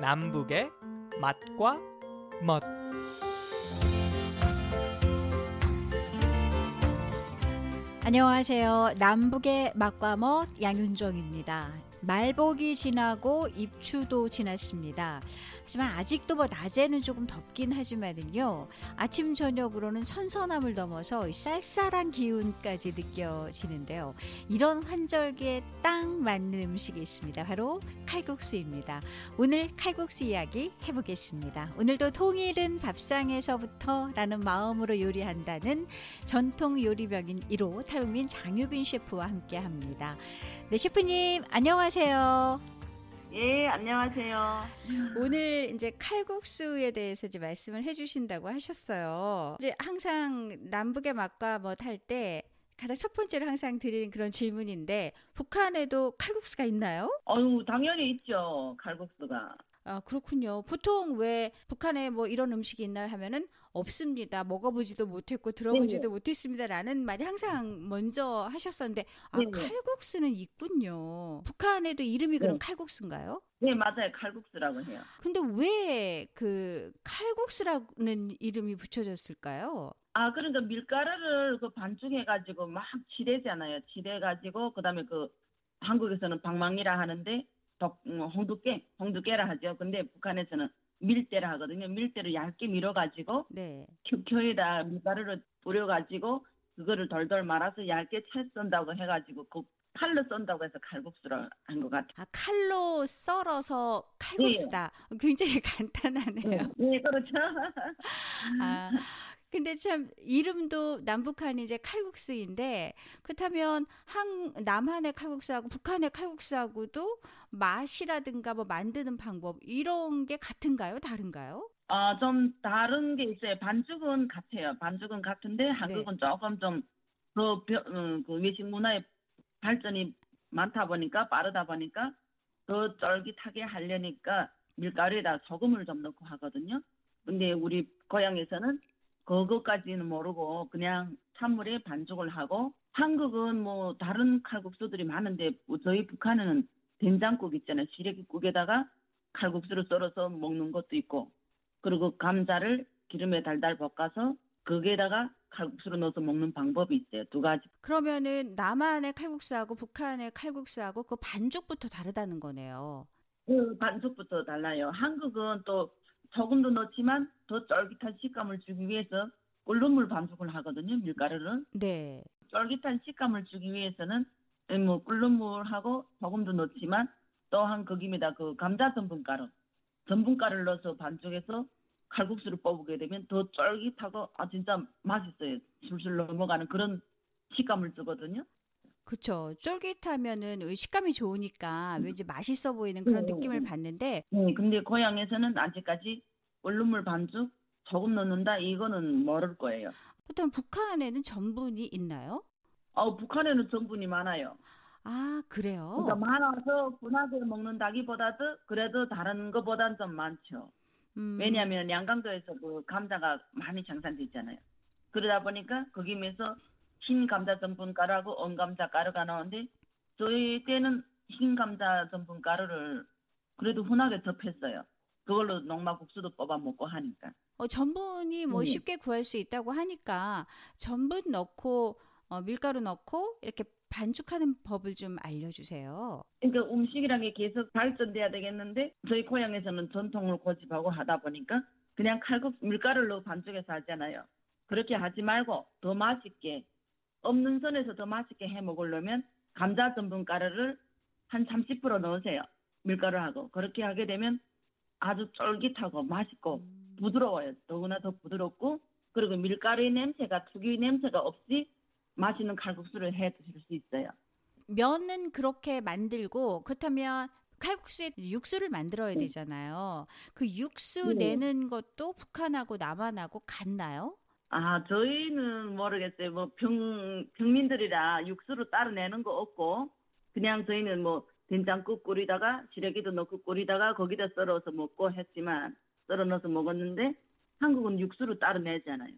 남북의 맛과 멋 안녕하세요. 남북의 맛과 멋 양윤정입니다. 말복이 지나고 입추도 지났습니다. 하지만 아직도 뭐 낮에는 조금 덥긴 하지만은요. 아침 저녁으로는 선선함을 넘어서 쌀쌀한 기운까지 느껴지는데요. 이런 환절기에 딱 맞는 음식이 있습니다. 바로 칼국수입니다. 오늘 칼국수 이야기 해보겠습니다. 오늘도 통일은 밥상에서부터라는 마음으로 요리한다는 전통 요리병인 1호 탈북민 장유빈 셰프와 함께합니다. 네, 셰프님 안녕하세요. 예, 안녕하세요. 오늘 이제 칼국수에 대해서 이제 말씀을 해주신다고 하셨어요. 이제 항상 남북의 맛과 뭐 탈 때 가장 첫 번째로 항상 드리는 그런 질문인데 북한에도 칼국수가 있나요? 어유 당연히 있죠. 칼국수가. 아, 그렇군요. 보통 왜 북한에 뭐 이런 음식이 있나요 하면은 없습니다. 먹어보지도 못했고 들어보지도 네. 못했습니다라는 말이 항상 먼저 하셨었는데 아 네. 칼국수는 있군요. 북한에도 이름이 그럼 네. 칼국수인가요? 네, 맞아요. 칼국수라고 해요. 근데 왜 그 칼국수라는 이름이 붙여졌을까요? 아, 그러니까 밀가루를 그 반죽해가지고 막 칠해잖아요. 칠해가지고, 그 다음에 그, 한국에서는 방망이라 하는데, 덕, 음, 홍두깨, 홍두깨라 하죠. 근데 북한에서는 밀대라 하거든요. 밀대를 얇게 밀어가지고, 네. 큐큐에다 밀가루를 뿌려가지고, 그거를 돌돌 말아서 얇게 채 썬다고 해가지고, 그 칼로 썬다고 해서 칼국수를 한 것 같아요. 아 칼로 썰어서 칼국수다. 굉장히 간단하네요. 네, 그렇죠. 아 근데 참 이름도 남북한이 이제 칼국수인데 그렇다면 한 남한의 칼국수하고 북한의 칼국수하고도 맛이라든가 뭐 만드는 방법 이런 게 같은가요? 다른가요? 아, 좀 다른 게 있어요. 반죽은 같아요. 반죽은 같은데 한국은 조금 좀더 그 외식 문화의 발전이 많다 보니까 빠르다 보니까 더 쫄깃하게 하려니까 밀가루에다 소금을 좀 넣고 하거든요. 근데 우리 고향에서는 그것까지는 모르고 그냥 찬물에 반죽을 하고 한국은 뭐 다른 칼국수들이 많은데 뭐 저희 북한은 된장국 있잖아요. 시래기국에다가 칼국수를 썰어서 먹는 것도 있고 그리고 감자를 기름에 달달 볶아서 거기에다가 칼국수를 넣어서 먹는 방법이 있어요. 두 가지. 그러면은 남한의 칼국수하고 북한의 칼국수하고 그 반죽부터 다르다는 거네요. 그 반죽부터 달라요. 한국은 또 소금도 넣지만 더 쫄깃한 식감을 주기 위해서 꿀눈물 반죽을 하거든요. 밀가루를. 네. 쫄깃한 식감을 주기 위해서는 뭐 꿀눈물하고 소금도 넣지만 또한 거기에다 그 감자 전분가루, 전분가루를 넣어서 반죽해서 칼국수를 뽑게 되면 더 쫄깃하고 아 진짜 맛있어요. 술술 넘어가는 그런 식감을 주거든요. 그쵸. 쫄깃하면은 식감이 좋으니까 왠지 맛있어 보이는 그런 네. 느낌을 받는데 네, 근데 고향에서는 아직까지 꿀눈물 반죽 소금 넣는다 이거는 모를 거예요. 보통 북한에는 전분이 있나요? 어, 북한에는 전분이 많아요. 아, 그래요? 그러니까 많아서 분하게 먹는다기보다도 그래도 다른 것보다는 좀 많죠. 음, 왜냐하면 양강도에서 그 감자가 많이 장산돼 있잖아요. 그러다 보니까 거기면서 흰 감자 전분 가루하고 언 감자 가루가 나오는데 저희 때는 흰 감자 전분 가루를 그래도 흔하게 접했어요. 그걸로 농마국수도 뽑아 먹고 하니까. 어, 전분이 뭐 네. 쉽게 구할 수 있다고 하니까 전분 넣고 어, 밀가루 넣고 이렇게 반죽하는 법을 좀 알려주세요. 그러니까 음식이란 게 계속 발전돼야 되겠는데 저희 고향에서는 전통을 고집하고 하다 보니까 그냥 칼국수 밀가루를 넣어 반죽해서 하잖아요. 그렇게 하지 말고 더 맛있게 없는 선에서 더 맛있게 해 먹으려면 감자 전분 가루를 한 30% 넣으세요. 밀가루하고 그렇게 하게 되면 아주 쫄깃하고 맛있고 부드러워요. 더구나 더 부드럽고 그리고 밀가루의 냄새가 특유의 냄새가 없이 맛있는 칼국수를 해 드실 수 있어요. 면은 그렇게 만들고 그렇다면 칼국수에 육수를 만들어야 네. 되잖아요. 그 육수 네. 내는 것도 북한하고 남한하고 같나요? 아, 저희는 모르겠어요. 뭐 평, 평민들이라 육수로 따로 내는 거 없고, 그냥 저희는 뭐 된장국 끓이다가 시래기도 넣고 끓이다가 거기다 썰어서 먹고 했지만, 썰어 넣어서 먹었는데, 한국은 육수로 따로 내잖아요.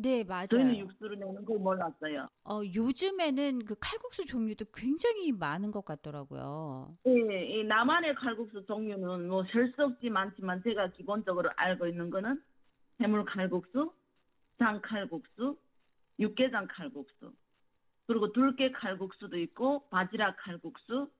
네, 맞아요. 저희는 육수를 내는 걸 몰랐어요. 어, 요즘에는 그 칼국수 종류도 굉장히 많은 것 같더라고요. 예, 이 남한의 칼국수 종류는 뭐 셀 수 없이 많지만 제가 기본적으로 알고 있는 거는 해물 칼국수, 장 칼국수, 육개장 칼국수, 그리고 들깨 칼국수도 있고 바지락 칼국수,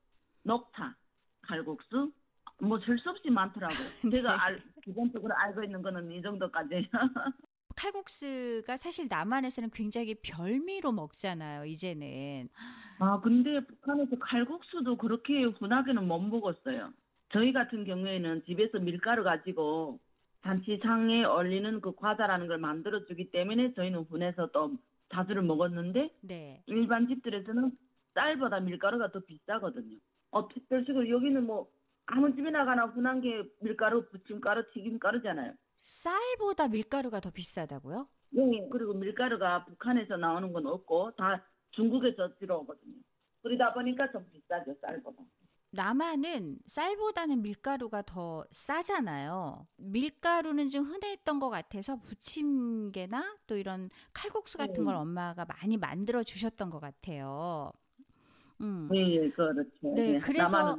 녹차 칼국수, 뭐셀수 없이 많더라고요. 네. 제가 알, 기본적으로 알고 있는 거는 이 정도까지예요. 칼국수가 사실 남한에서는 굉장히 별미로 먹잖아요, 이제는. 아, 근데 북한에서 칼국수도 그렇게 흔하게는 못 먹었어요. 저희 같은 경우에는 집에서 밀가루 가지고 잔치상에 얼리는 그 과자라는 걸 만들어 주기 때문에 저희는 흔해서 또 자주를 먹었는데 네. 일반 집들에서는 쌀보다 밀가루가 더 비싸거든요. 어, 특별식으로 여기는 뭐 아무 집이나 가나 흔한 게 밀가루, 부침가루, 튀김가루잖아요. 쌀보다 밀가루가 더 비싸다고요? 예, 그리고 밀가루가 북한에서 나오는 건 없고 다 중국에서 들어오거든요. 그러다 보니까 좀 비싸죠, 쌀보다. 남한은 쌀보다는 밀가루가 더 싸잖아요. 밀가루는 좀 흔했던 것 같아서 부침개나 또 이런 칼국수 같은 걸 음. 엄마가 많이 만들어 주셨던 것 같아요. 음. 예, 예, 그렇죠. 네, 예, 그래서-.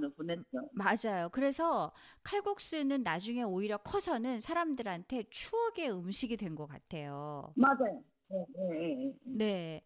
맞아요. 그래서 칼국수는 나중에 오히려 커서는 사람들한테 추억의 음식이 된 것 같아요. 맞아요. 예, 예, 예, 예. 네.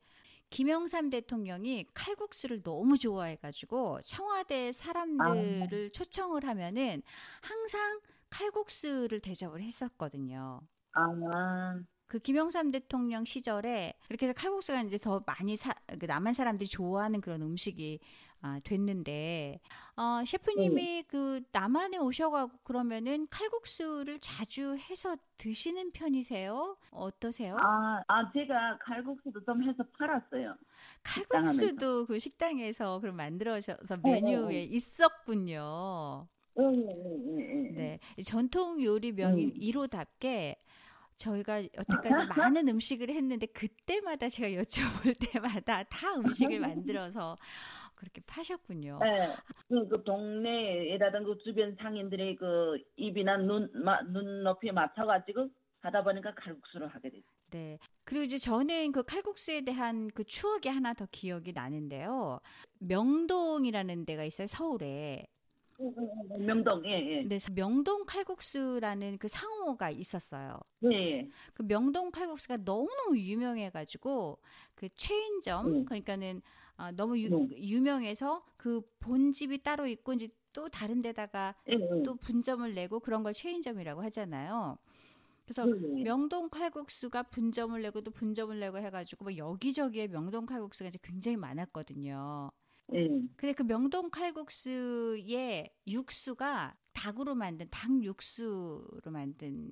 김영삼 대통령이 칼국수를 너무 좋아해가지고 청와대 사람들을 초청을 하면은 항상 칼국수를 대접을 했었거든요. 아, 그 김영삼 대통령 시절에 그렇게 해서 칼국수가 이제 더 많이 사, 그 남한 사람들이 좋아하는 그런 음식이 아, 됐는데 어, 셰프님이 그 남한에 오셔가고 그러면은 칼국수를 자주 해서 드시는 편이세요? 어떠세요? 아, 아, 제가 칼국수도 좀 해서 팔았어요. 칼국수도 그 식당에서 그럼 만들어서 네, 메뉴에 있었군요. 예, 예, 예, 예. 네, 이 전통 요리 명인 음. 1호답게 저희가 여태까지 많은 음식을 했는데 그때마다 제가 여쭤볼 때마다 다 음식을 만들어서 그렇게 파셨군요. 네, 그, 그 동네에라든 그 주변 상인들의 그 입이나 눈, 마, 눈높이에 맞춰가지고 하다 보니까 칼국수를 하게 됐어요. 네. 그리고 이제 저는 그 칼국수에 대한 그 추억이 하나 더 기억이 나는데요. 명동이라는 데가 있어요, 서울에. 명동, 예, 예. 네, 명동 칼국수라는 그 상호가 있었어요. 예, 예. 그 명동 칼국수가 너무너무 유명해가지고 그 체인점 음. 그러니까는 아, 너무 유, 음. 유명해서 그 본집이 따로 있고 이제 또 다른 데다가 예, 예. 또 분점을 내고 그런 걸 체인점이라고 하잖아요. 그래서 예, 예. 명동 칼국수가 분점을 내고 또 분점을 내고 해가지고 뭐 여기저기에 명동 칼국수가 이제 굉장히 많았거든요. 예. 근데 그 명동 칼국수의 육수가 닭으로 만든 닭 육수로 만든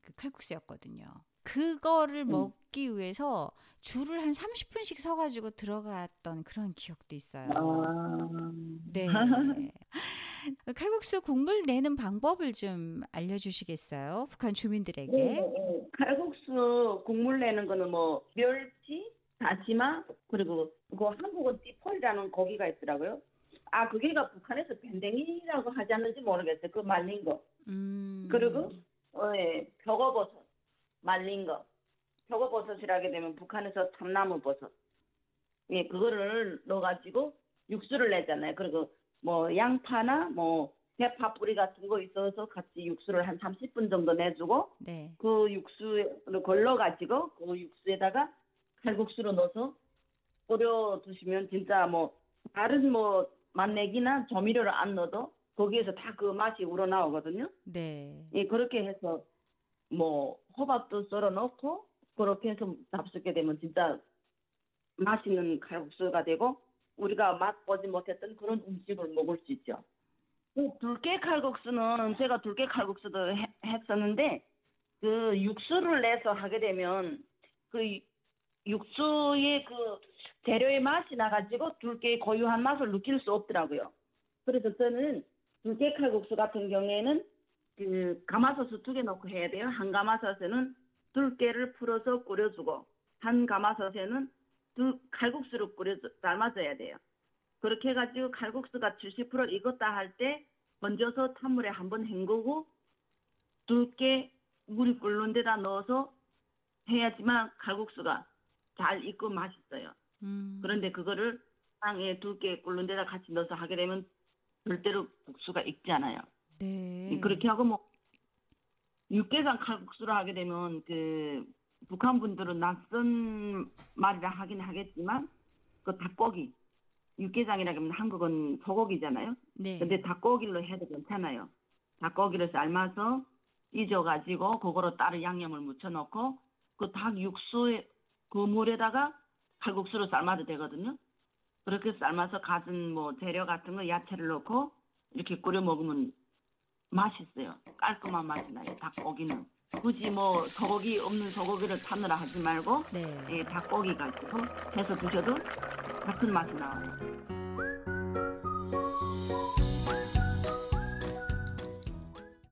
그 칼국수였거든요. 그거를 음. 먹기 위해서 줄을 한 30분씩 서가지고 들어갔던 그런 기억도 있어요. 아, 네. 칼국수 국물 내는 방법을 좀 알려주시겠어요? 북한 주민들에게. 예, 예. 칼국수 국물 내는 거는 뭐 멸치, 다시마 그리고 그 한국은 띠폴이라는 고기가 있더라고요. 아 그게가 북한에서 밴댕이라고 하지 않는지 모르겠어요. 그 말린 거. 음. 그리고 어, 예, 표고버섯 말린 거. 표고버섯이라게 되면 북한에서 참나무 버섯. 예, 그거를 넣어가지고 육수를 내잖아요. 그리고 뭐 양파나 뭐 대파 뿌리 같은 거 있어서 같이 육수를 한 30분 정도 내주고 네. 그 육수를 걸러가지고 그 육수에다가 칼국수로 넣어서 끓여 두시면 진짜 뭐 다른 뭐 맛내기나 조미료를 안 넣어도 거기에서 다 그 맛이 우러나오거든요. 네. 예, 그렇게 해서 뭐 호박도 썰어 넣고 그렇게 해서 잡수게 되면 진짜 맛있는 칼국수가 되고 우리가 맛보지 못했던 그런 음식을 먹을 수 있죠. 그 들깨 칼국수는 제가 들깨 칼국수도 해- 했었는데 그 육수를 내서 하게 되면 그 육수의 그 재료의 맛이 나가지고 들깨의 고유한 맛을 느낄 수 없더라고요. 그래서 저는 들깨 칼국수 같은 경우에는 그 가마솥을 두 개 넣고 해야 돼요. 한 가마솥에는 들깨를 풀어서 끓여주고 한 가마솥에는 들 칼국수를 끓여 삶아줘야 돼요. 그렇게 해가지고 칼국수가 70% 익었다 할 때 건져서 찬물에 한번 헹구고 들깨 물이 끓는 데다 넣어서 해야지만 칼국수가 잘 익고 맛있어요. 음. 그런데 그거를 빵에 두께 끓는 데다 같이 넣어서 하게 되면 절대로 국수가 익지 않아요. 네. 그렇게 하고 뭐 육개장 칼국수를 하게 되면 그 북한 분들은 낯선 말이라 하긴 하겠지만 그 닭고기 육개장이라 하면 한국은 소고기잖아요. 네. 근데 닭고기로 해도 괜찮아요. 닭고기를 삶아서 찢어가지고 그거로 따로 양념을 묻혀놓고 그 닭 육수에 그 물에다가 칼국수로 삶아도 되거든요. 그렇게 삶아서 갖은 뭐 재료 같은 거 야채를 넣고 이렇게 끓여 먹으면 맛있어요. 깔끔한 맛이 나요. 닭고기는 굳이 뭐 소고기 없는 소고기를 찾느라 하지 말고 네. 예, 닭고기 가지고 해서 드셔도 같은 맛이 나와요.